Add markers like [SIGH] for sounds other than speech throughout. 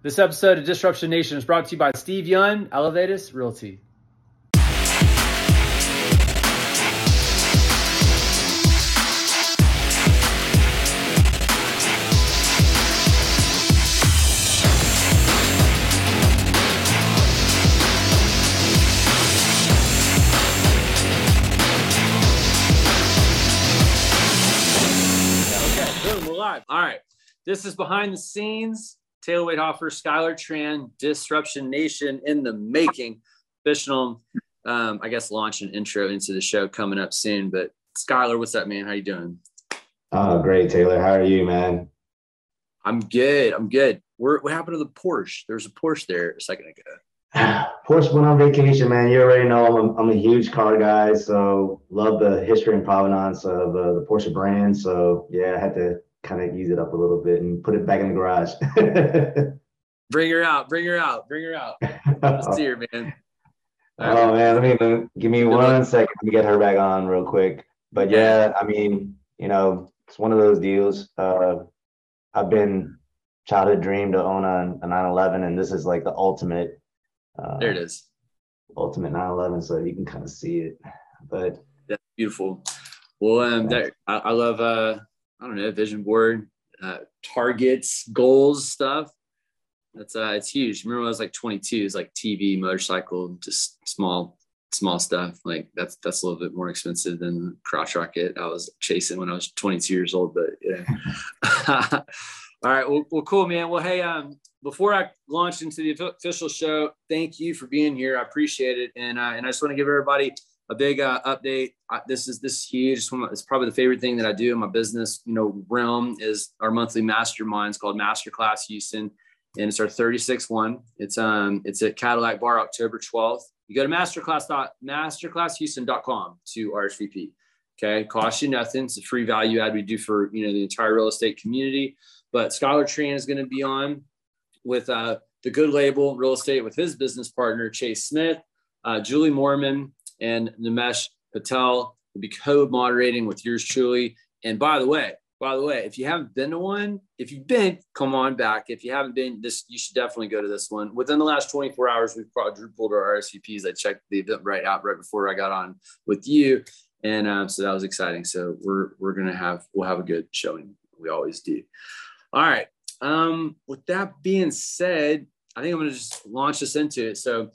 This episode of Disruption Nation is brought to you by Steve Young, Elevatus Realty. All right. This is behind the scenes. Taylor Waithofer, Skylar Tran, Disruption Nation in the making. Official, um, I guess, launch an intro into the show coming up soon. But Skylar, what's up, man? How you doing? Oh, great, Taylor. How are you, man? I'm good. I'm good. Where, what happened to the Porsche? There was a Porsche there a second ago. [SIGHS] Porsche went on vacation, man. You already know I'm a, I'm a huge car guy, so love the history and provenance of uh, the Porsche brand. So yeah, I had to kind of ease it up a little bit and put it back in the garage. [LAUGHS] Bring her out. Bring her out. Bring her out. Let's see her, man. [LAUGHS] oh man, let me let me- give me Good one second to get her back on real quick. But yeah, I mean, you know, it's one of those deals. Uh, I've been childhood dream to own a, a 911, and this is like the ultimate. Uh, There it is. ultimate 911 so you can kind of see it but That's beautiful. Well, um, that, I, I love, uh, I don't know, vision board, uh, targets, goals, stuff. That's uh, it's huge. Remember, I was like 22, it's like TV, motorcycle, just small, small stuff. Like that's that's a little bit more expensive than crotch rocket I was chasing when I was 22 years old. But yeah. [LAUGHS] All right. Well, well, cool, man. Well, hey, um, before I launch into the official show, thank you for being here. I appreciate it, and uh, and I just want to give everybody a big uh, update. I, this is this is huge. It's, it's probably the favorite thing that I do in my business, you know, realm is our monthly masterminds called Masterclass Houston, and it's our 36th one. It's um it's at Cadillac Bar October 12th. You go to masterclass masterclasshouston.com to RSVP. Okay, cost you nothing. It's a free value add we do for you know the entire real estate community. But Skylar Tran is going to be on with uh, the Good Label Real Estate with his business partner Chase Smith, uh, Julie Mormon, and Nimesh Patel will be co-moderating with yours truly. And by the way, by the way, if you haven't been to one, if you've been, come on back. If you haven't been, this you should definitely go to this one. Within the last 24 hours, we've quadrupled our RSVPs. I checked the event right out right before I got on with you, and um, so that was exciting. So we're we're gonna have we'll have a good showing. We always do. All right. Um, with that being said, I think I'm to just launch this into it. So,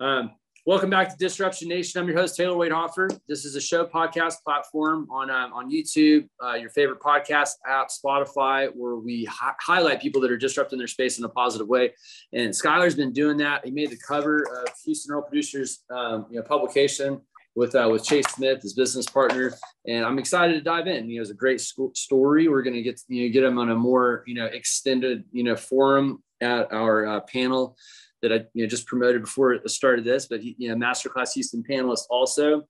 um, welcome back to Disruption Nation. I'm your host Taylor Waithofer. This is a show podcast platform on um, on YouTube, uh, your favorite podcast app, Spotify, where we hi- highlight people that are disrupting their space in a positive way. And Skylar's been doing that. He made the cover of Houston Real Producers, um, you know, publication with uh, with Chase Smith, his business partner, and I'm excited to dive in. You know, it's a great story. We're going to get you know get him on a more you know extended you know forum at our uh, panel that I you know just promoted before the start of this. But you know, masterclass Houston panelist also,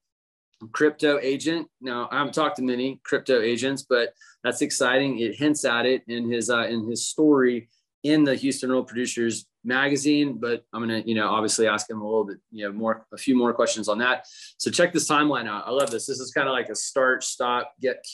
crypto agent. Now I haven't talked to many crypto agents, but that's exciting. It hints at it in his uh, in his story in the Houston Real Producers magazine, but I'm gonna, you know, obviously ask him a little bit, you know, more, a few more questions on that. So check this timeline out. I love this. This is kind of like a start, stop, get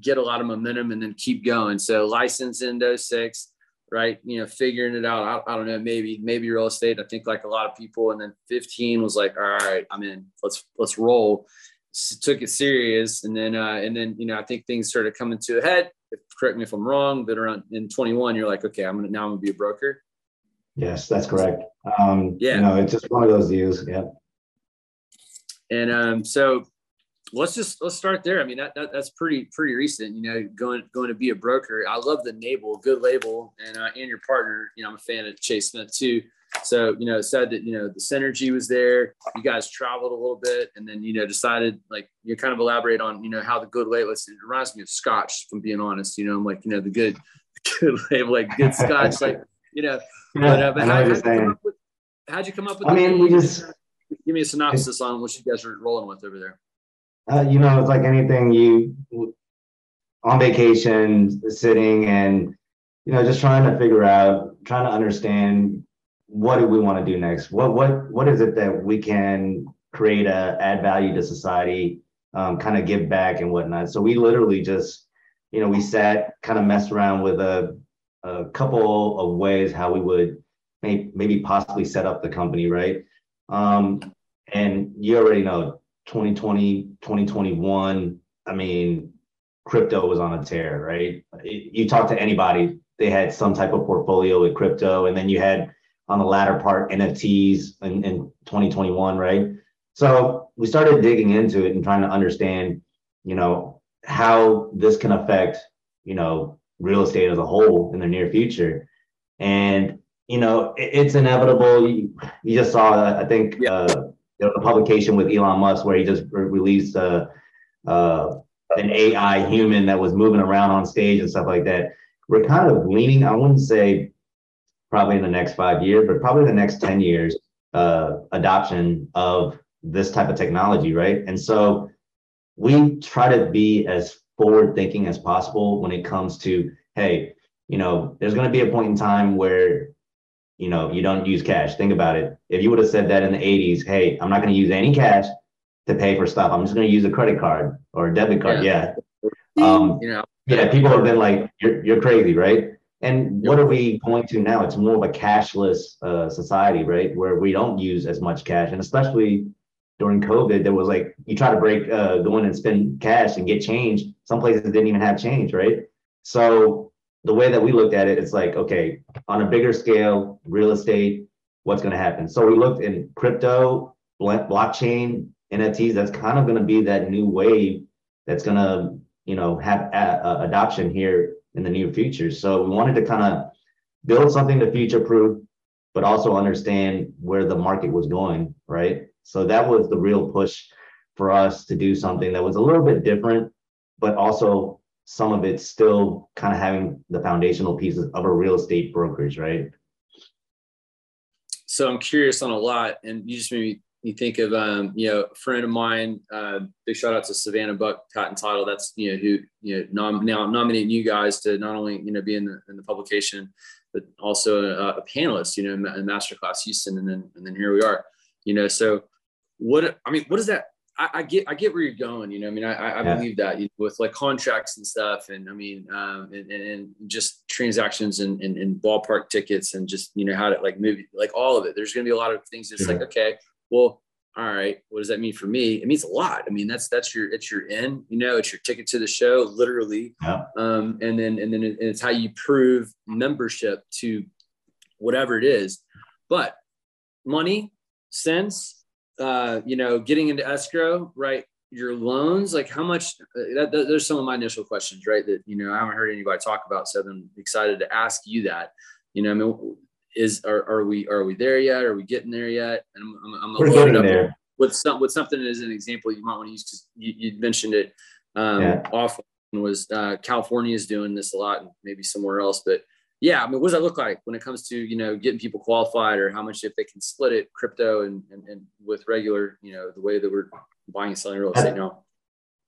get a lot of momentum, and then keep going. So license in 06, right? You know, figuring it out. I, I don't know, maybe maybe real estate. I think like a lot of people, and then 15 was like, all right, I'm in. Let's let's roll. S- took it serious, and then uh, and then you know, I think things started coming to a head. Correct me if I'm wrong, but around in 21, you're like, okay, I'm gonna now I'm gonna be a broker. yes that's correct um Yeah. you know it's just one of those deals yeah And um, so let's just let's start there. I mean, that, that that's pretty pretty recent. You know, going going to be a broker. I love the label, good label, and uh, and your partner. You know, I'm a fan of Chase Smith too. So you know, said that you know the synergy was there. You guys traveled a little bit, and then you know decided like you kind of elaborate on you know how the good label. It reminds me of Scotch, from being honest. You know, I'm like you know the good [LAUGHS] good label, like good Scotch, like you know. [LAUGHS] But, uh, but how, what you're how'd, you come up with, how'd you come up with? I the mean, we just- give me a synopsis on what you guys are rolling with over there. Uh, you know it's like anything you on vacation sitting and you know just trying to figure out trying to understand what do we want to do next what what what is it that we can create a add value to society um, kind of give back and whatnot so we literally just you know we sat kind of messed around with a, a couple of ways how we would may, maybe possibly set up the company, right? Um, and you already know 2020, 2021, I mean, crypto was on a tear, right? You talk to anybody, they had some type of portfolio with crypto. And then you had on the latter part NFTs in, in 2021, right? So we started digging into it and trying to understand, you know, how this can affect, you know, real estate as a whole in the near future. And, you know, it, it's inevitable. You, you, just saw, I think, yeah. uh, you know, the publication with Elon Musk where he just re- released uh, uh, an AI human that was moving around on stage and stuff like that. We're kind of leaning, I wouldn't say probably in the next five years, but probably the next 10 years, uh, adoption of this type of technology, right? And so we try to be as forward thinking as possible when it comes to, hey, you know, there's going to be a point in time where, you know, you don't use cash. Think about it. If you would have said that in the 80s, hey, I'm not going to use any cash to pay for stuff. I'm just going to use a credit card or a debit card. Yeah. yeah. Um, you know, yeah. People have been like, you're, you're crazy, right? And what are we going to now? It's more of a cashless uh, society, right? Where we don't use as much cash. And especially during COVID, there was like, you try to break, uh, go in and spend cash and get change. Some places didn't even have change, right? So the way that we looked at it, it's like, okay, on a bigger scale, real estate, what's going to happen? So we looked in crypto, blockchain, NFTs, that's kind of going to be that new wave that's going to, you know, have a, a adoption here in the near future. So we wanted to kind of build something to future proof, but also understand where the market was going, right? So that was the real push for us to do something that was a little bit different, but also some of it still kind of having the foundational pieces of a real estate brokerage, right? So I'm curious on a lot, and you just maybe you think of um, you know a friend of mine uh, big shout out to savannah buck Patten Title that's you know who you know nom- now nominating you guys to not only you know be in the, in the publication but also a, a panelist you know in masterclass houston and then and then here we are you know so what i mean what is that I, I, get I get where you're going. You know, I mean, I, I yeah. believe that you know, with like contracts and stuff, and I mean, um, and, and just transactions and, and, and, ballpark tickets, and just you know how to like move like all of it. There's going to be a lot of things. It's like okay, well, all right, what does that mean for me? It means a lot. I mean, that's that's your it's your in, you know, it's your ticket to the show, literally. Yeah. Um, and then and then it's how you prove membership to whatever it is. But money, sense, uh, you know, getting into escrow, right? Your loans, like how much? Uh, that, that, there's some of my initial questions, right? That you know I haven't heard anybody talk about, so I'm excited to ask you that. You know, I mean, is are, are we are we there yet? Are we getting there yet? And I'm, I'm, I'm We're getting there. with some with something as an example you might want to use because you, you, mentioned it um, yeah. often was uh, California is doing this a lot and maybe somewhere else, but yeah, I mean, what does that look like when it comes to you know getting people qualified or how much if they can split it crypto and and, and with regular you know the way that we're buying and selling real estate now?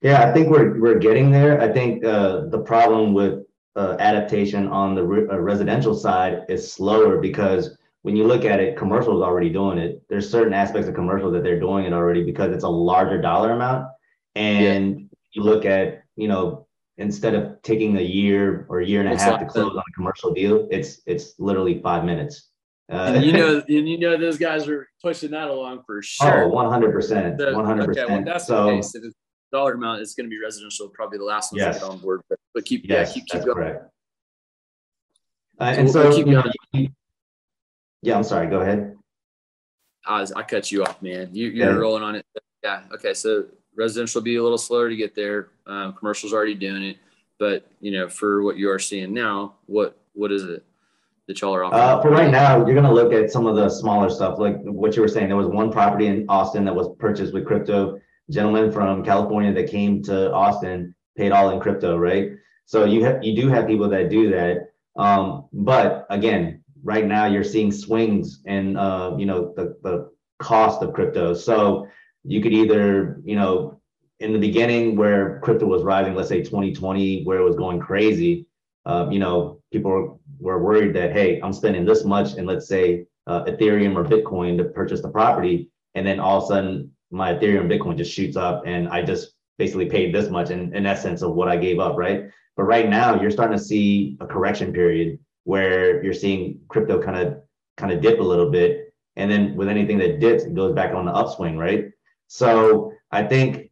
Yeah, I think we're we're getting there. I think uh, the problem with uh, adaptation on the re- uh, residential side is slower because when you look at it, commercial is already doing it. There's certain aspects of commercial that they're doing it already because it's a larger dollar amount. And yeah. you look at, you know, instead of taking a year or a year and a it's half to close on a commercial deal, it's it's literally five minutes. Uh, and you know, [LAUGHS] and you know, those guys are pushing that along for sure. Oh, 100 percent, 100 percent. Well, that's so, the case. If dollar amount is going to be residential, probably the last one yes. to get on board. But, but keep yes, yeah, keep, keep going. Correct. Uh, so and so, keep going. You, yeah, I'm sorry. Go ahead. I, was, I cut you off, man. You, you're yeah. rolling on it. Yeah. Okay. So residential will be a little slower to get there. Um, commercial's already doing it, but you know, for what you are seeing now, what what is it that y'all are offering? Uh, for right now, you're gonna look at some of the smaller stuff, like what you were saying. There was one property in Austin that was purchased with crypto gentleman from California that came to Austin paid all in crypto, right? So you have you do have people that do that. Um, but again, right now you're seeing swings in uh, you know the, the cost of crypto. So you could either, you know, in the beginning where crypto was rising, let's say 2020, where it was going crazy, uh, you know, people were worried that, hey, I'm spending this much in, let's say, uh, Ethereum or Bitcoin to purchase the property. And then all of a sudden my Ethereum Bitcoin just shoots up and I just basically paid this much in, in essence of what I gave up, right? But right now you're starting to see a correction period where you're seeing crypto kind of kind of dip a little bit. And then with anything that dips, it goes back on the upswing, right? So I think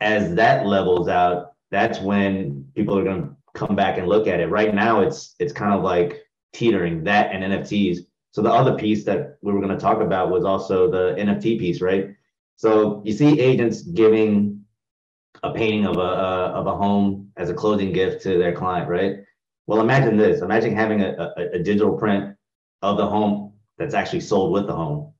as that levels out, that's when people are going to come back and look at it. Right now, it's it's kind of like teetering that and NFTs. So the other piece that we were going to talk about was also the NFT piece, right? So you see agents giving a painting of a uh, of a home as a closing gift to their client, right? Well, imagine this. Imagine having a, a, a digital print of the home that's actually sold with the home,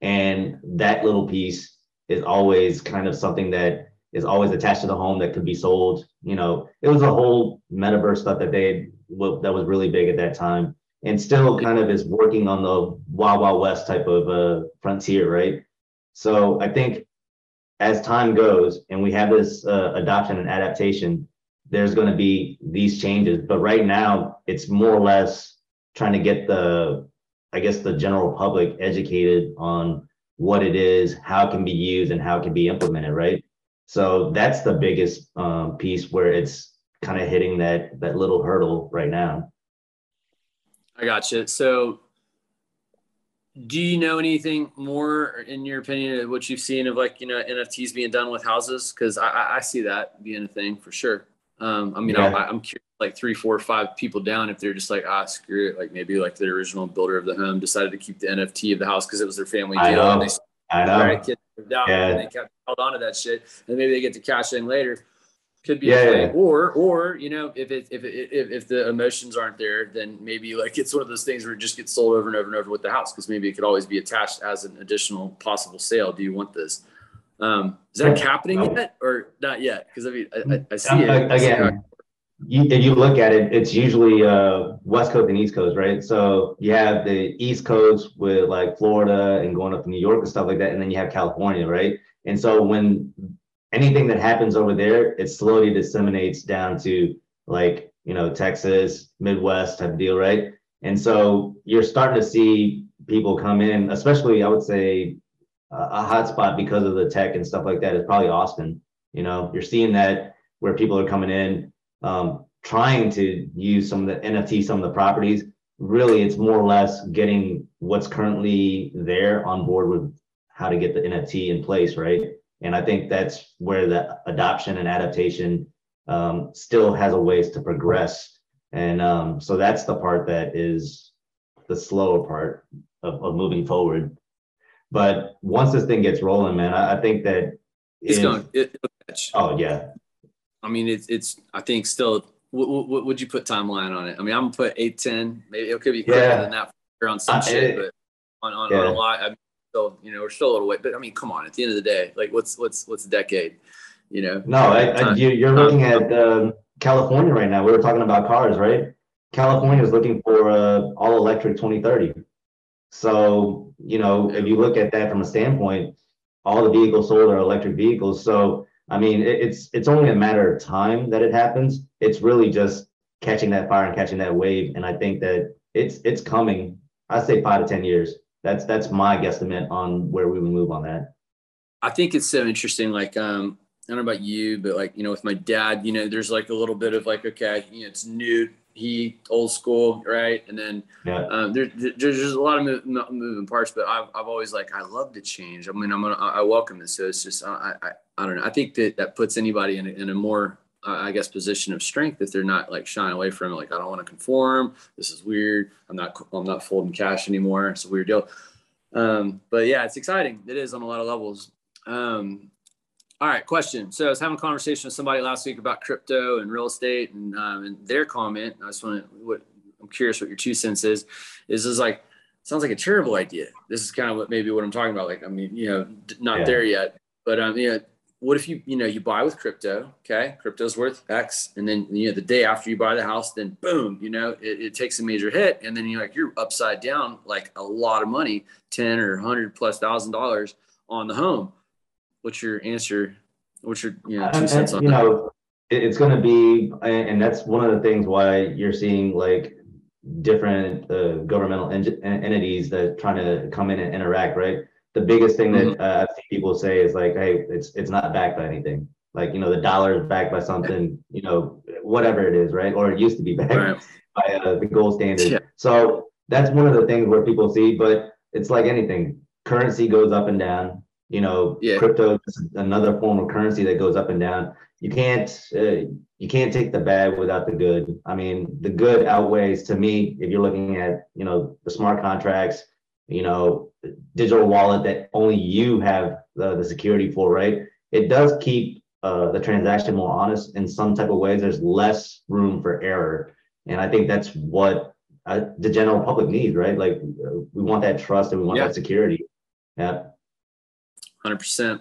and that little piece is always kind of something that is always attached to the home that could be sold. You know, it was a whole metaverse stuff that they that was really big at that time, and still kind of is working on the Wild Wild West type of uh, frontier, right? So I think as time goes and we have this uh, adoption and adaptation, there's going to be these changes. But right now, it's more or less trying to get the, I guess, the general public educated on what it is, how it can be used, and how it can be implemented, right? So that's the biggest um, piece where it's kind of hitting that that little hurdle right now. I got you. So, do you know anything more, in your opinion, of what you've seen of like you know NFTs being done with houses? Because I, I see that being a thing for sure. Um, I mean, yeah. I, am curious, like three, four, five people down if they're just like, ah, screw it. Like maybe like the original builder of the home decided to keep the NFT of the house because it was their family deal. I know. And they, I know. Right, kids down yeah. and they kept held on to that shit, and maybe they get to cash in later. Could be yeah. Yeah. Or, or you know, if it if it if, if the emotions aren't there, then maybe like it's one of those things where it just gets sold over and over and over with the house because maybe it could always be attached as an additional possible sale. Do you want this? Um, is that happening yet or not yet? Because I mean, I, I, see it again. You, if you look at it, it's usually uh, West Coast and East Coast, right? So you have the East Coast with like Florida and going up to New York and stuff like that, and then you have California, right? And so when anything that happens over there, it slowly disseminates down to like, you know, Texas, Midwest type deal, right? And so you're starting to see people come in, especially I would say a hotspot because of the tech and stuff like that is probably Austin. You know, you're seeing that where people are coming in, um, trying to use some of the NFT, some of the properties. Really, it's more or less getting what's currently there on board with how to get the NFT in place, right? And I think that's where the adoption and adaptation um, still has a ways to progress. And um, so that's the part that is the slower part of, of moving forward. But once this thing gets rolling, man, I, I think that it's going. It, oh yeah. I mean, it's it's. I think still. What, what would you put timeline on it? I mean, I'm gonna put eight ten. Maybe it could be quicker yeah. than that on some uh, shit, it, but on on, yeah. on a lot. I mean, still, you know, we're still a little way, but I mean, come on, at the end of the day, like what's, what's, what's a decade, you know? No, I, I, you, are looking at uh, California right now. We were talking about cars, right? California is looking for uh, all electric 2030. So, you know, if you look at that from a standpoint, all the vehicles sold are electric vehicles. So, I mean, it, it's it's only a matter of time that it happens. It's really just catching that fire and catching that wave. And I think that it's it's coming. I say five to ten years that's that's my guesstimate on where we would move on that. I think it's so interesting. Like, um, I don't know about you, but like, you know, with my dad, you know, there's like a little bit of like, okay, you know, it's new, he old school, right? And then yeah. um, there, there's just a lot of move, moving parts, but I've, I've always like, I love to change. I mean, I'm gonna, I welcome this. So it's just, I, I, I don't know. I think that that puts anybody in a, in a more, I guess, position of strength if they're not like shying away from it. Like, I don't want to conform. This is weird. I'm not, I'm not folding cash anymore. It's a weird deal. Um, but yeah, it's exciting. It is on a lot of levels. Um, all right, question. So I was having a conversation with somebody last week about crypto and real estate, and, um, and their comment. I just want to. What I'm curious what your two cents is. Is is like sounds like a terrible idea. This is kind of what maybe what I'm talking about. Like I mean, you know, not yeah. there yet, but um, you know, what if you you know you buy with crypto okay crypto's worth x and then you know the day after you buy the house then boom you know it, it, takes a major hit and then you're like you're upside down like a lot of money 10 or 100 plus thousand dollars on the home what's your answer what's your you know two cents on you that? know it's going to be and that's one of the things why you're seeing like different uh, governmental en- entities that trying to come in and interact right the biggest thing that mm-hmm. uh, I've seen people say is like, hey, it's it's not backed by anything. Like you know, the dollar is backed by something, you know, whatever it is, right? Or it used to be backed right. [LAUGHS] by uh, the gold standard. Yeah. So that's one of the things where people see, but it's like anything. Currency goes up and down. You know, yeah. crypto is another form of currency that goes up and down. You can't uh, you can't take the bad without the good. I mean, the good outweighs to me if you're looking at you know the smart contracts, you know, digital wallet that only you have the, the security for, right? It does keep uh, the transaction more honest in some type of ways. There's less room for error, and I think that's what uh, the general public needs, right? Like we want that trust and we want yeah. that security. Yeah. Hundred percent.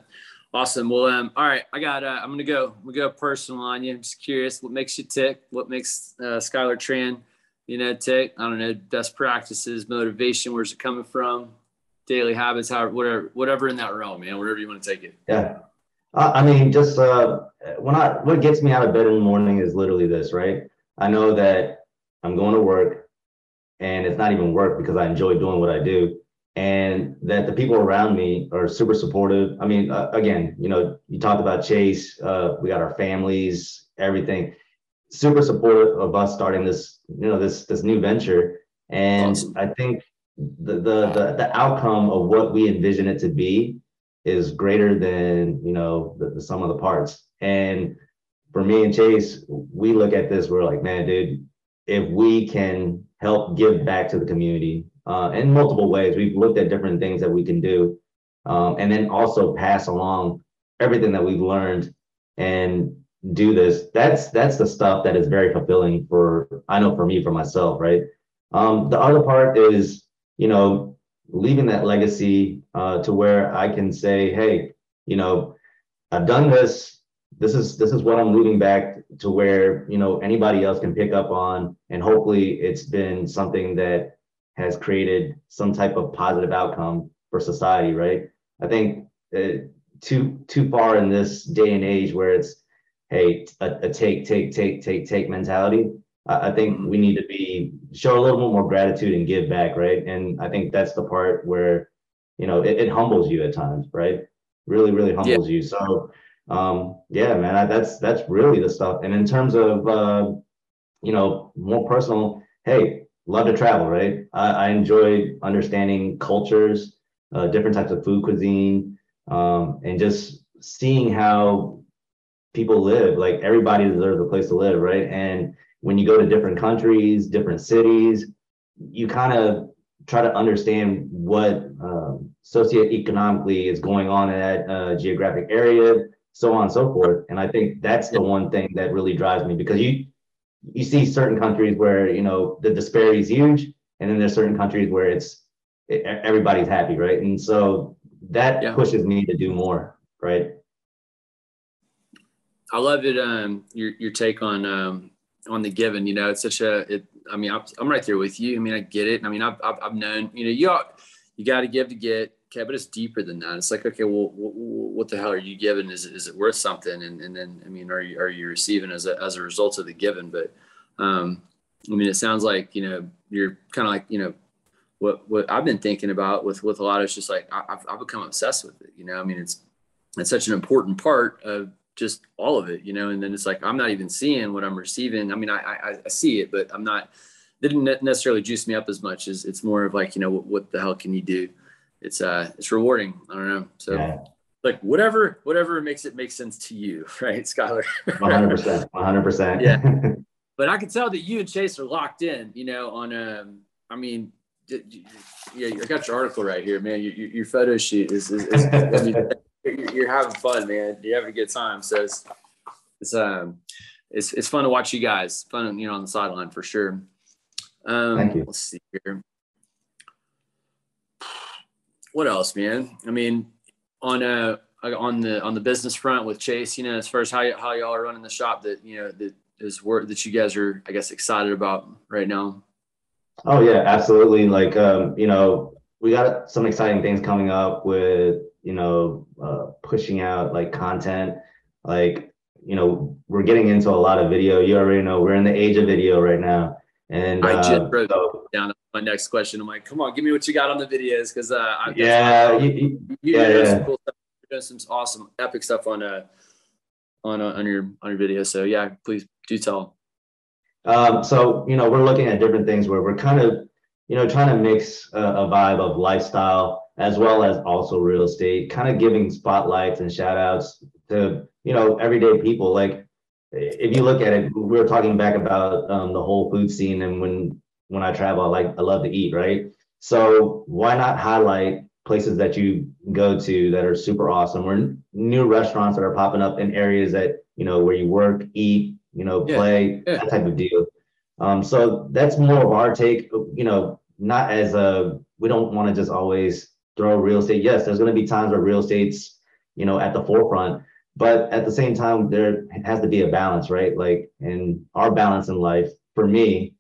Awesome. Well, um, all right. I got. Uh, I'm gonna go. We go personal on you. I'm just curious. What makes you tick? What makes uh, Skylar Tran, you know, tick? I don't know. Best practices, motivation. Where's it coming from? Daily habits. How whatever whatever in that realm, man. Whatever you want to take it. Yeah. Uh, I mean, just uh, when I what gets me out of bed in the morning is literally this, right? I know that I'm going to work, and it's not even work because I enjoy doing what I do, and that the people around me are super supportive. I mean, uh, again, you know, you talked about Chase. Uh, we got our families, everything, super supportive of us starting this, you know, this this new venture, and awesome. I think the, the the the outcome of what we envision it to be is greater than you know the, the sum of the parts. And for me and Chase, we look at this, we're like, man, dude, if we can help give back to the community uh, in multiple ways, we've looked at different things that we can do, um, and then also pass along everything that we've learned and do this. That's that's the stuff that is very fulfilling for I know for me for myself, right? Um, the other part is you know leaving that legacy uh, to where I can say, hey, you know, I've done this. This is this is what I'm leaving back to where you know anybody else can pick up on, and hopefully it's been something that has created some type of positive outcome for society, right? I think uh, too too far in this day and age where it's hey a, a take take take take take mentality I think we need to be show a little bit more gratitude and give back, right? And I think that's the part where, you know, it, it humbles you at times, right? Really, really humbles yeah. you. So, um, yeah, man, I, that's that's really the stuff. And in terms of, uh, you know, more personal, hey, love to travel, right? I, I enjoy understanding cultures, uh, different types of food cuisine, um, and just seeing how people live. Like everybody deserves a place to live, right? And when you go to different countries, different cities, you kind of try to understand what um, socioeconomically is going on in that uh, geographic area, so on and so forth. And I think that's the one thing that really drives me because you you see certain countries where you know the disparity is huge, and then there's certain countries where it's it, everybody's happy, right? And so that yeah. pushes me to do more, right? I love it. Um, your your take on um, on the given. You know, it's such a. It, I mean, I'm, I'm right there with you. I mean, I get it. I mean, I've I've, I've known. You know, you you got to give to get. Okay, but it's deeper than that. It's like, okay, well, what, the hell are you giving? Is is it worth something? And and then, I mean, are you are you receiving as a as a result of the given? But, um, I mean, it sounds like you know you're kind of like you know what what I've been thinking about with with a lot of it's just like I, have I've become obsessed with it. You know, I mean, it's it's such an important part of just all of it, you know, and then it's like, I'm not even seeing what I'm receiving. I mean, I, I, I see it, but I'm not, didn't necessarily juice me up as much as it's more of like, you know, what, what the hell can you do? It's, uh, it's rewarding. I don't know. So yeah. Like whatever, whatever makes it make sense to you. [LAUGHS] Right. Skylar. 100%, 100%. yeah. [LAUGHS] But I can tell that you and Chase are locked in, you know, on, um, I mean, yeah, I got your article right here, man. Your, your photo shoot is, is, is I mean, [LAUGHS] you're having fun, man. You're having a good time. So it's it's um it's it's fun to watch you guys. Fun, you know, on the sideline for sure. Um, Thank you. Let's see here. What else, man? I mean, on uh on the on the business front with Chase, you know, as far as how how y'all are running the shop, that you know that is work that you guys are, I guess, excited about right now. Oh yeah, absolutely. Like um, you know, we got some exciting things coming up with you know, uh, pushing out like content. Like, you know, we're getting into a lot of video. You already know we're in the age of video right now. And I uh, just wrote so, down my next question. I'm like, come on, give me what you got on the videos because uh, I've yeah, you, you, you yeah, yeah. Some cool stuff. You're doing some awesome, epic stuff on uh on uh, on your on your video. So yeah, please do tell. Um, so you know, we're looking at different things where we're kind of you know, trying to mix a, a vibe of lifestyle as well as also real estate, kind of giving spotlights and shout outs to, you know, everyday people. Like if you look at it, we were talking back about um, the whole food scene and when when I travel, I like I love to eat, right? So why not highlight places that you go to that are super awesome or new restaurants that are popping up in areas that you know where you work, eat, you know, yeah. play, yeah. that type of deal. Um, so that's more of our take, you know, not as a we don't want to just always throw real estate. Yes, there's going to be times where real estate's, you know, at the forefront, but at the same time, there has to be a balance, right? Like, and our balance in life for me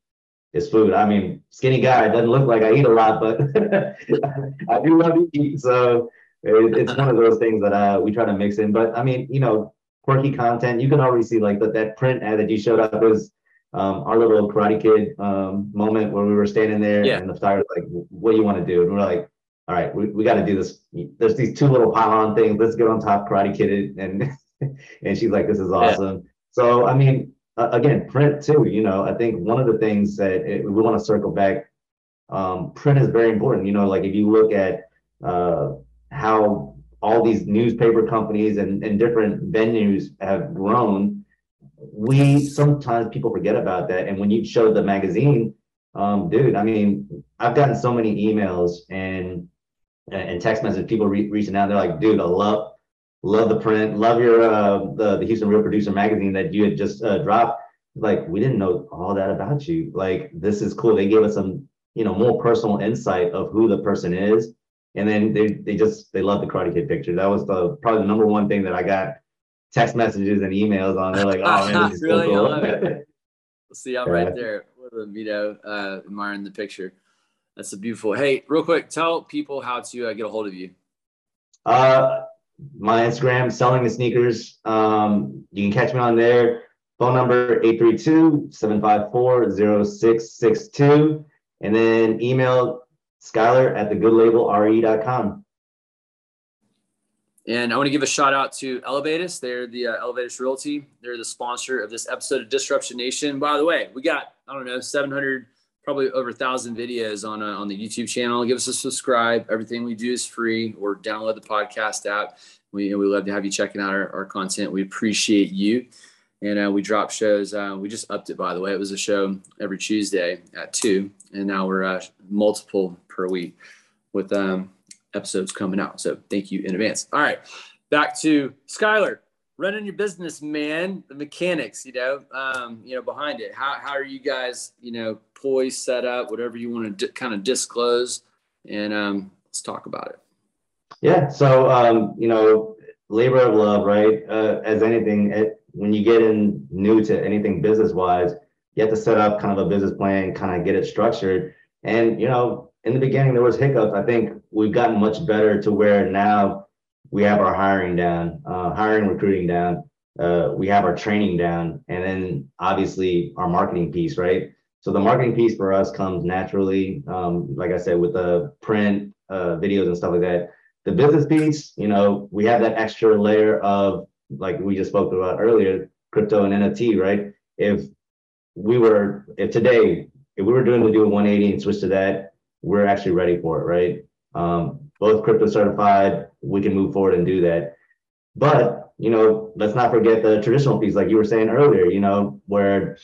is food. I mean, skinny guy doesn't look like I eat a lot, but [LAUGHS] I do love to eat. So it, it's one of those things that uh, we try to mix in. But I mean, you know, quirky content. You can already see like that that print ad that you showed up was um, our little Karate Kid um, moment where we were standing there yeah. and the star was like, "What do you want to do?" And we're like, "All right, we, we got to do this. There's these two little pylon things. Let's get on top, Karate Kid And [LAUGHS] and she's like, "This is awesome." Yeah. So I mean, uh, again, print too. You know, I think one of the things that it, we want to circle back. Um, print is very important. You know, like if you look at uh, how all these newspaper companies and, and different venues have grown, we sometimes people forget about that. And when you show the magazine, um, dude, I mean, I've gotten so many emails and and text messages, people re- reaching out. They're like, dude, I love love the print, love your uh, the the Houston Real Producer magazine that you had just uh, dropped. Like, we didn't know all that about you. Like, this is cool. They gave us some, you know, more personal insight of who the person is and then they they just they love the Karate Kid picture. That was the probably the number one thing that I got text messages and emails on. They're like, [LAUGHS] oh man, this is really? so cool. [LAUGHS] See, I'm yeah. right there with you know, uh, admiring the picture. That's a beautiful. Hey, real quick, tell people how to uh, get a hold of you. Uh, my Instagram, selling the sneakers. Um, you can catch me on there. Phone number 832-754-0662. And then email Skylar at thegoodlabelre.com. And I want to give a shout out to Elevatus. They're the uh, Elevatus Realty. They're the sponsor of this episode of Disruption Nation. By the way, we got, I don't know, 700, probably over a thousand videos on, uh, on the YouTube channel. Give us a subscribe. Everything we do is free or download the podcast app. We, we love to have you checking out our, our content. We appreciate you. And uh, we drop shows. Uh, we just upped it, by the way. It was a show every Tuesday at 2. And now we're uh, multiple per week with um, episodes coming out. So thank you in advance. All right, back to Skylar. Running your business, man. The mechanics, you know, um, you know, behind it. How how are you guys, you know, set up, whatever you want to kind of disclose, and um, let's talk about it. Yeah. So um, you know, labor of love, right? Uh, as anything, it, when you get in new to anything business wise, you have to set up kind of a business plan, kind of get it structured. And you know, in the beginning there was hiccups. I think we've gotten much better to where now we have our hiring down, uh, hiring recruiting down. Uh, we have our training down, and then obviously our marketing piece, right? So the marketing piece for us comes naturally, um, like I said, with the print, uh, videos, and stuff like that. The business piece, you know, we have that extra layer of, like we just spoke about earlier, crypto and NFT, right? If we were, if today, if we were doing to do a 180 and switch to that, we're actually ready for it, right? Um, both crypto certified, we can move forward and do that. But, you know, let's not forget the traditional piece, like you were saying earlier, you know, where,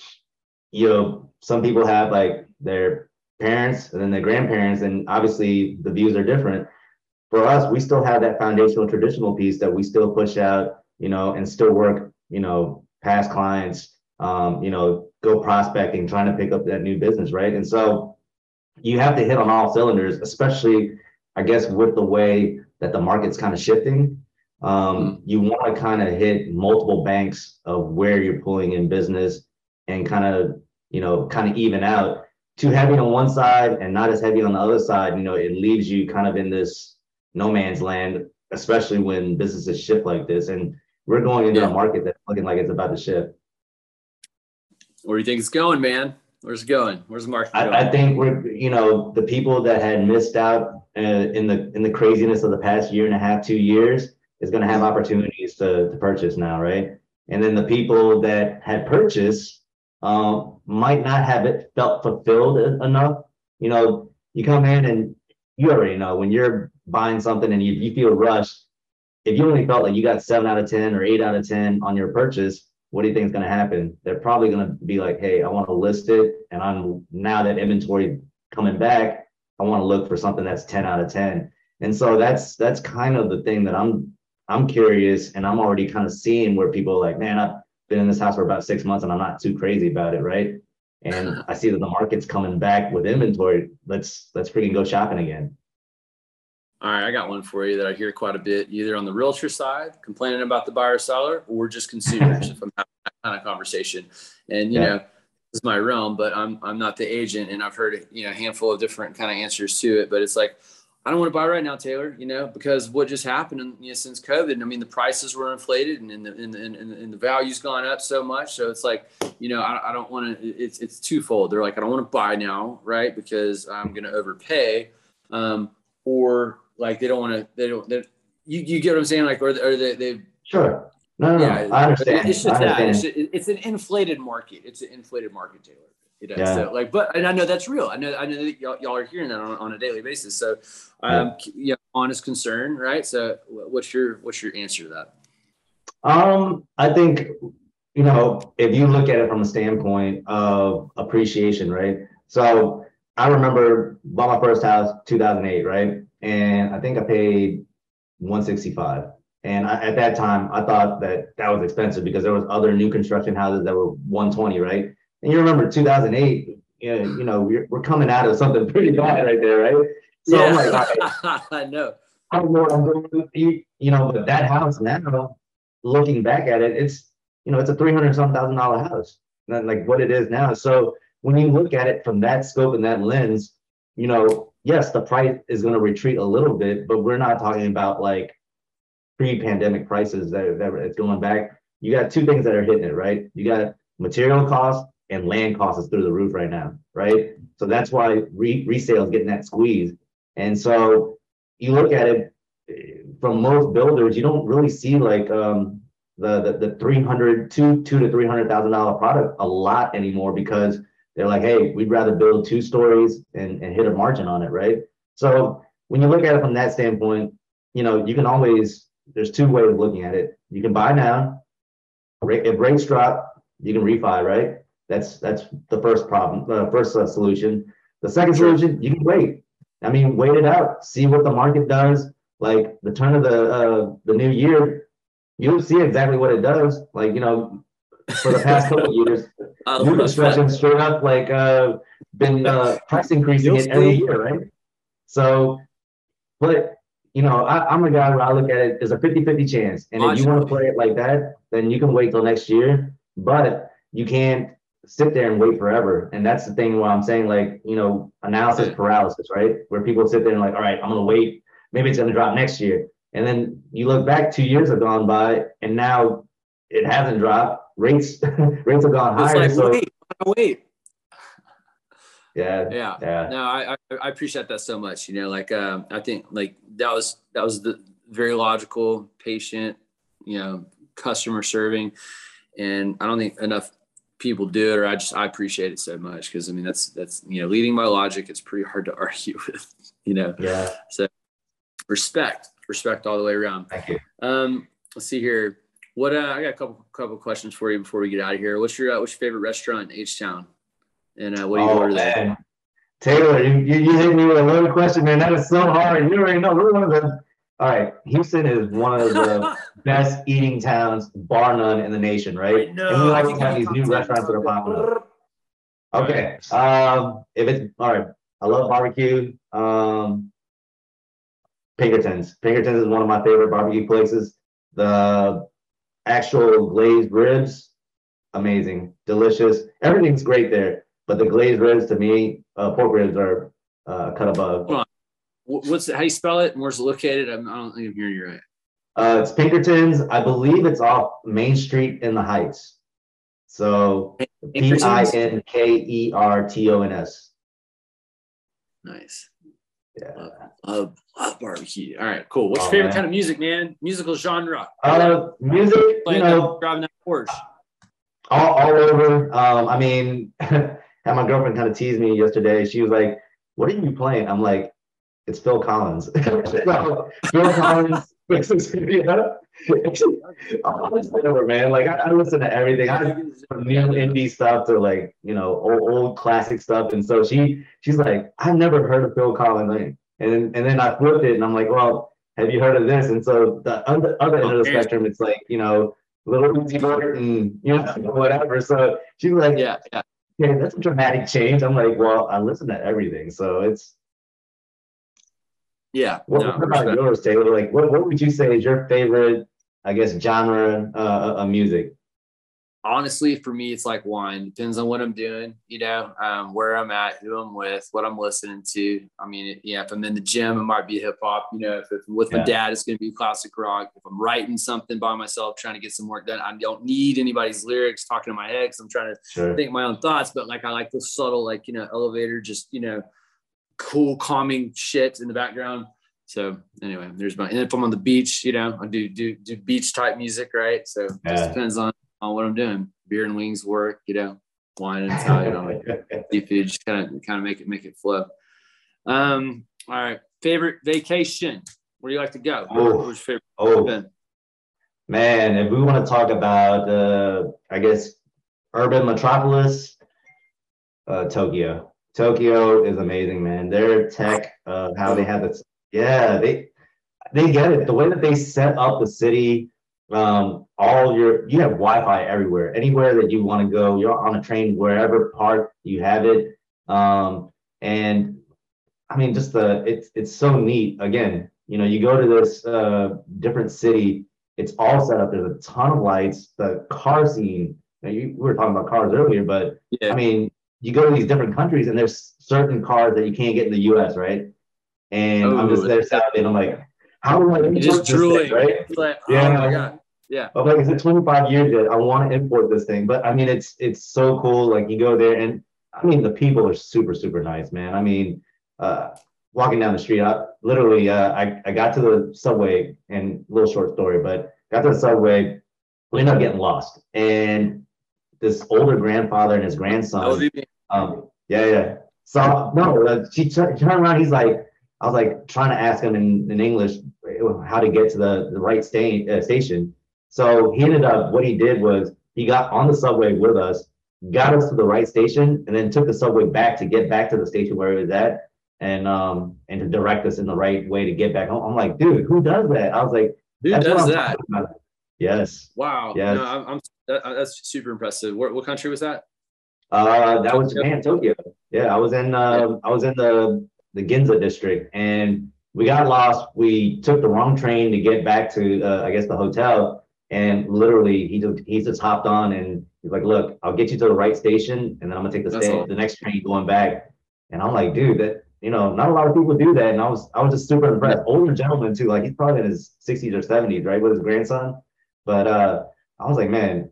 you know, some people have like their parents and then their grandparents, and obviously the views are different. For us, we still have that foundational traditional piece that we still push out, you know, and still work, you know, past clients, um, you know, go prospecting, trying to pick up that new business, right? And so you have to hit on all cylinders, especially, I guess, with the way that the market's kind of shifting. Um, you want to kind of hit multiple banks of where you're pulling in business and kind of, you know, kind of even out. Too heavy on one side and not as heavy on the other side, you know, it leaves you kind of in this no man's land, especially when businesses shift like this. And we're going into yeah. a market that's looking like it's about to shift. Where do you think it's going, man? Where's it going? Where's the market I, I, think we're, you know, the people that had missed out uh, in the in the craziness of the past year and a half, two years, is going to have opportunities to, to purchase now, right? And then the people that had purchased um, might not have it felt fulfilled enough. You know, you come in and you already know when you're buying something and you, you feel rushed, if you only felt like you got seven out of 10 or eight out of 10 on your purchase, what do you think is going to happen? They're probably going to be like, hey, I want to list it. And I'm now that inventory coming back, I want to look for something that's 10 out of 10. And so that's that's kind of the thing that I'm I'm curious and I'm already kind of seeing where people are like, man, I've been in this house for about six months and I'm not too crazy about it, right? And [LAUGHS] I see that the market's coming back with inventory. Let's let's freaking go shopping again. All right, I got one for you that I hear quite a bit, either on the realtor side, complaining about the buyer seller, or just consumers. [LAUGHS] if I'm having that kind of conversation, and you yeah. know, this is my realm, but I'm I'm not the agent, and I've heard you know a handful of different kind of answers to it. But it's like I don't want to buy right now, Taylor. You know, because what just happened, and you know, since COVID, I mean, the prices were inflated, and, and the and, and, and the value's gone up so much. So it's like, you know, I, I don't want to. It's it's twofold. They're like, I don't want to buy now, right? Because I'm going to overpay, um, or like they don't want to. They don't. You you get what I'm saying? Like, or, or they they. Sure. No, no, yeah, no. I understand. It's just that. It's, just, it's, an inflated market. It's an inflated market, Taylor. It does. Yeah. So like, but and I know that's real. I know I know that y'all, y'all are hearing that on, on a daily basis. So, um, yeah. you know, honest concern, right? So, what's your what's your answer to that? Um, I think you know if you look at it from a standpoint of appreciation, right? So I remember bought my first house 2008, right? And I think I paid 165. And I, at that time, I thought that that was expensive because there was other new construction houses that were 120, right? And you remember 2008, you know, you know we're, we're coming out of something pretty bad right there, right? So yeah. I'm like, right, [LAUGHS] I know. I don't know what I'm doing. You, you know, but that house now, looking back at it, it's you know, it's a three hundred some thousand dollar house, like what it is now. So when you look at it from that scope and that lens, you know, yes, the price is going to retreat a little bit, but we're not talking about like pre-pandemic prices that, that it's going back. You got two things that are hitting it, right? You got material costs and land costs is through the roof right now, right? So that's why re- resale is getting that squeeze. And so you look at it from most builders, you don't really see like um, the, the the 300 two two to three hundred thousand dollar product a lot anymore because they're like, hey, we'd rather build two stories and, and hit a margin on it, right? So when you look at it from that standpoint, you know, you can always, there's two ways of looking at it. You can buy now, if rates drop, you can refi, right? That's that's the first problem, the uh, first uh, solution. The second solution, you can wait. I mean, wait it out, see what the market does. Like the turn of the uh, the new year, you'll see exactly what it does. Like you know, for the past couple years, [LAUGHS] new construction straight up like uh, been uh, [LAUGHS] price increasing it every year, right? So, but you know, I, am a guy where I look at it as a 50-50 chance. And if you want to play it like that, then you can wait till next year. But you can't sit there and wait forever. And that's the thing where I'm saying, like, you know, analysis paralysis, right? Where people sit there and like, all right, I'm gonna wait. Maybe it's gonna drop next year. And then you look back, two years have gone by, and now it hasn't dropped rates [LAUGHS] rates have gone higher. Like, so wait, wait. Yeah, yeah, yeah. No, I, I appreciate that so much. You know, like um, I think like that was that was the very logical, patient, you know, customer serving, and I don't think enough people do it or i just i appreciate it so much because i mean that's that's you know leading by logic it's pretty hard to [LAUGHS] argue with you know yeah so respect respect all the way around thank you um let's see here what uh, I got a couple couple questions for you before we get out of here. What's your uh, what's your favorite restaurant in H Town? And uh, what do you oh, order there? Taylor, you, you, you hit me with a loaded question, man. That is so hard. You already know we're one of the. All right, Houston is one of the [LAUGHS] best eating towns, bar none, in the nation, right? No, and we like to have these new restaurants that are popping up. Okay, um, if it's all right, I love barbecue. Um, Pinkertons. Pinkertons is one of my favorite barbecue places. The actual glazed ribs, amazing, delicious. Everything's great there, but the glazed ribs to me, uh, pork ribs are uh, cut above. What's the, how you spell it and where's it located? I'm, I do not think I'm hearing you right. Uh, it's Pinkertons. I believe it's off Main Street in the Heights. So P I N K E R T O N S. Nice. Yeah. Love, love, love, barbecue. All right, cool. What's oh, your favorite man. kind of music, man? Musical genre? Uh, music, you know, driving that Porsche. All, all over. Um, I mean, [LAUGHS] had my girlfriend kind of teased me yesterday. She was like, what are you playing? I'm like, it's Phil Collins. [LAUGHS] so, Phil Collins whatever, man. Like I, I, listen to everything. I new indie stuff to like you know old, old, classic stuff. And so she she's like, I've never heard of Phil Collins. And then and then I flipped it and I'm like, well, have you heard of this? And so the other, other end of the spectrum, it's like you know Lil Uzi Vert and you know [LAUGHS] whatever. So she's like, yeah, yeah. Yeah, that's a dramatic change. I'm like, well, I listen to everything, so it's yeah. What, no, what about respect. yours, Taylor? Like, what, what would you say is your favorite, I guess, genre uh, of music? Honestly, for me, it's like wine. Depends on what I'm doing, you know, um, where I'm at, who I'm with, what I'm listening to. I mean, yeah, if I'm in the gym, it might be hip hop. You know, if, if I'm with yeah. my dad, it's going to be classic rock. If I'm writing something by myself, trying to get some work done, I don't need anybody's lyrics talking to my head because I'm trying to sure. think my own thoughts. But like, I like the subtle, like, you know, elevator, just, you know, cool, calming shit in the background. So anyway, there's my. And if I'm on the beach, you know, I do do do beach type music, right? So yeah. just depends on on what I'm doing. Beer and wings work, you know, wine and Italian, like [LAUGHS] seafood, just kind of kind of make it make it flow. Um, all right, favorite vacation. Where do you like to go? Oh, favorite? Oh, man, if we want to talk about, uh, I guess, urban metropolis, uh, Tokyo. Tokyo is amazing, man. Their tech, uh, how they have it. Yeah, they they get it. The way that they set up the city, um, all your you have Wi-Fi everywhere. Anywhere that you want to go, you're on a train, wherever part you have it. Um, and I mean, just the it's it's so neat. Again, you know, you go to this uh, different city, it's all set up. There's a ton of lights. The car scene. You, we were talking about cars earlier, but yeah. I mean, you go to these different countries and there's certain cars that you can't get in the US, right? And. I'm just there Saturday and I'm like, how do I import just this thing, right? Like, oh yeah. my God. Yeah. I'm like, is it 25 years yet? I want to import this thing. But I mean, it's it's so cool. Like you go there and I mean the people are super, super nice, man. I mean, uh walking down the street, I literally uh I, I got to the subway and little short story, but got to the subway, we ended up getting lost. And this older grandfather and his grandson. Um, yeah, yeah. So no, uh, she turned around. He's like, I was like trying to ask him in, in English how to get to the, the right sta- uh, station. So he ended up, what he did was he got on the subway with us, got us to the right station, and then took the subway back to get back to the station where he was at and um and to direct us in the right way to get back home. I'm like, dude, who does that? I was like, who does that? Yes. Wow. Yes. No, I'm, I'm that, that's super impressive. What, what country was that? Uh, that was Japan, Tokyo. Yeah, I was in uh, I was in the the Ginza district, and we got lost. We took the wrong train to get back to uh, I guess the hotel, and literally he just he just hopped on and he's like, "Look, I'll get you to the right station, and then I'm gonna take the sta- the next train going back." And I'm like, "Dude, that you know, not a lot of people do that." And I was I was just super impressed. Older gentleman too, like he's probably in his 60s or 70s, right, with his grandson. But uh, I was like, man,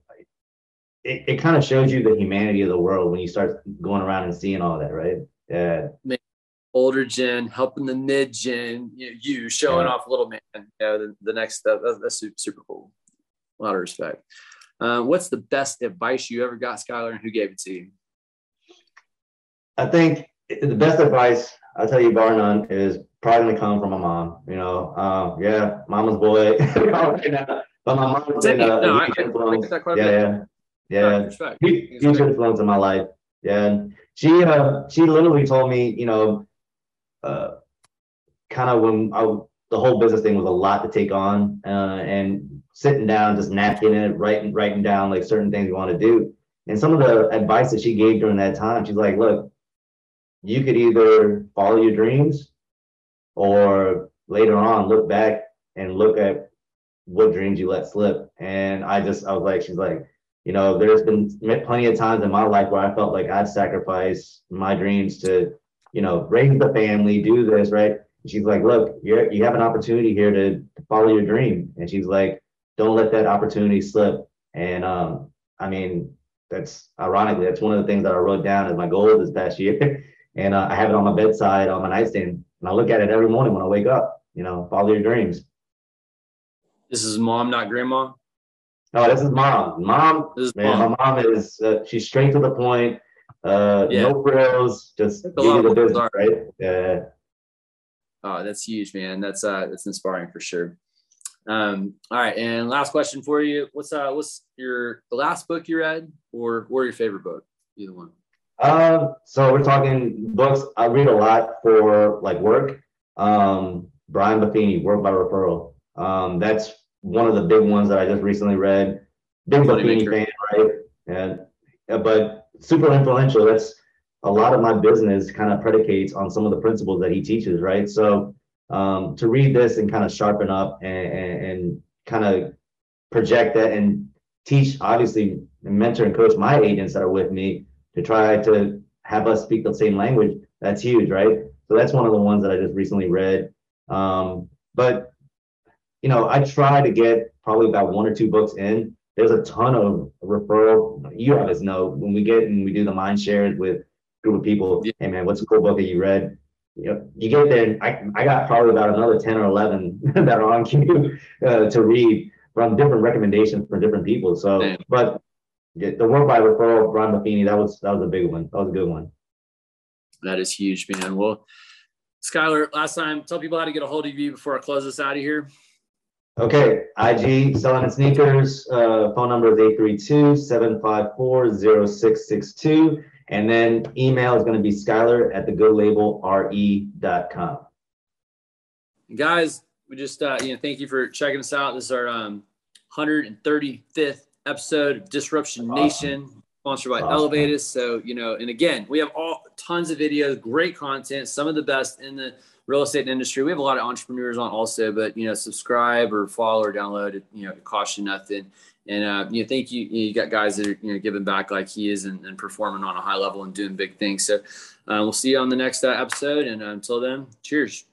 it, it kind of shows you the humanity of the world when you start going around and seeing all that, right? Yeah. Man, older gen helping the mid gen, you, know, you showing yeah. off little man. Yeah, the, the next step. That's, that's super, super cool. A lot of respect. Uh, what's the best advice you ever got, Skylar, and who gave it to you? I think the best advice I'll tell you, bar none, is probably gonna come from my mom. You know, uh, yeah, mama's boy. [LAUGHS] [LAUGHS] but my mom's been a, no, a huge influence. yeah, yeah. Yeah, huge, huge influence in my life. Yeah, and she uh, she literally told me, you know, uh, kind of when I, the whole business thing was a lot to take on, uh, and sitting down, just napkin it, writing writing down like certain things you want to do. And some of the advice that she gave during that time, she's like, look, you could either follow your dreams, or later on look back and look at what dreams you let slip. And I just I was like, she's like you know, there's been plenty of times in my life where I felt like I'd sacrifice my dreams to, you know, raise the family, do this, right? And she's like, look, you you have an opportunity here to follow your dream. And she's like, don't let that opportunity slip. And um, I mean, that's ironically, that's one of the things that I wrote down as my goal this past year. [LAUGHS] and uh, I have it on my bedside on my nightstand. And I look at it every morning when I wake up, you know, follow your dreams. This is mom, not grandma. No, this is mom. Mom, is man, mom. my mom is uh, she's straight to the point. Uh, yeah. no frills, just give you the business, are. right? Yeah. Oh, that's huge, man. That's uh, that's inspiring for sure. Um, all right, and last question for you: What's uh, what's your the last book you read, or or your favorite book? Either one. Um, so we're talking books. I read a lot for like work. Um, Brian Buffini, Work by Referral. Um, that's one of the big ones that I just recently read. Big Buffini fan, right? And uh, but super influential. That's a lot of my business kind of predicates on some of the principles that he teaches, right? So um, to read this and kind of sharpen up and, and, and kind of project that and teach, obviously, mentor and coach my agents that are with me to try to have us speak the same language. That's huge, right? So that's one of the ones that I just recently read. Um, but you know, I try to get probably about one or two books in. There's a ton of referral. You guys know when we get and we do the mind shares with group of people. Yeah. Hey man, what's a cool book that you read? You know, you get there. I I got probably about another ten or eleven [LAUGHS] that are on [LAUGHS] queue uh, to read from different recommendations from different people. So, Damn. but the work by referral, Brian Buffini, that was that was a big one. That was a good one. That is huge, man. Well, Skylar, last time, tell people how to get a hold of you before I close this out of here. Okay, IG selling sneakers. Uh, phone number is 832-754-0662. And then email is going to be Skylar at the goodlabelre.com. Guys, we just uh, you know thank you for checking us out. This is our um, 135th episode of Disruption Nation, sponsored by awesome. Elevatus. So you know, and again, we have all tons of videos, great content, some of the best in the real estate industry. We have a lot of entrepreneurs on also, but you know, subscribe or follow or download it. You know, it costs you nothing. And uh, you know, thank you. You got guys that are you know giving back like he is and, and performing on a high level and doing big things. So uh, we'll see you on the next uh, episode. And uh, until then, cheers.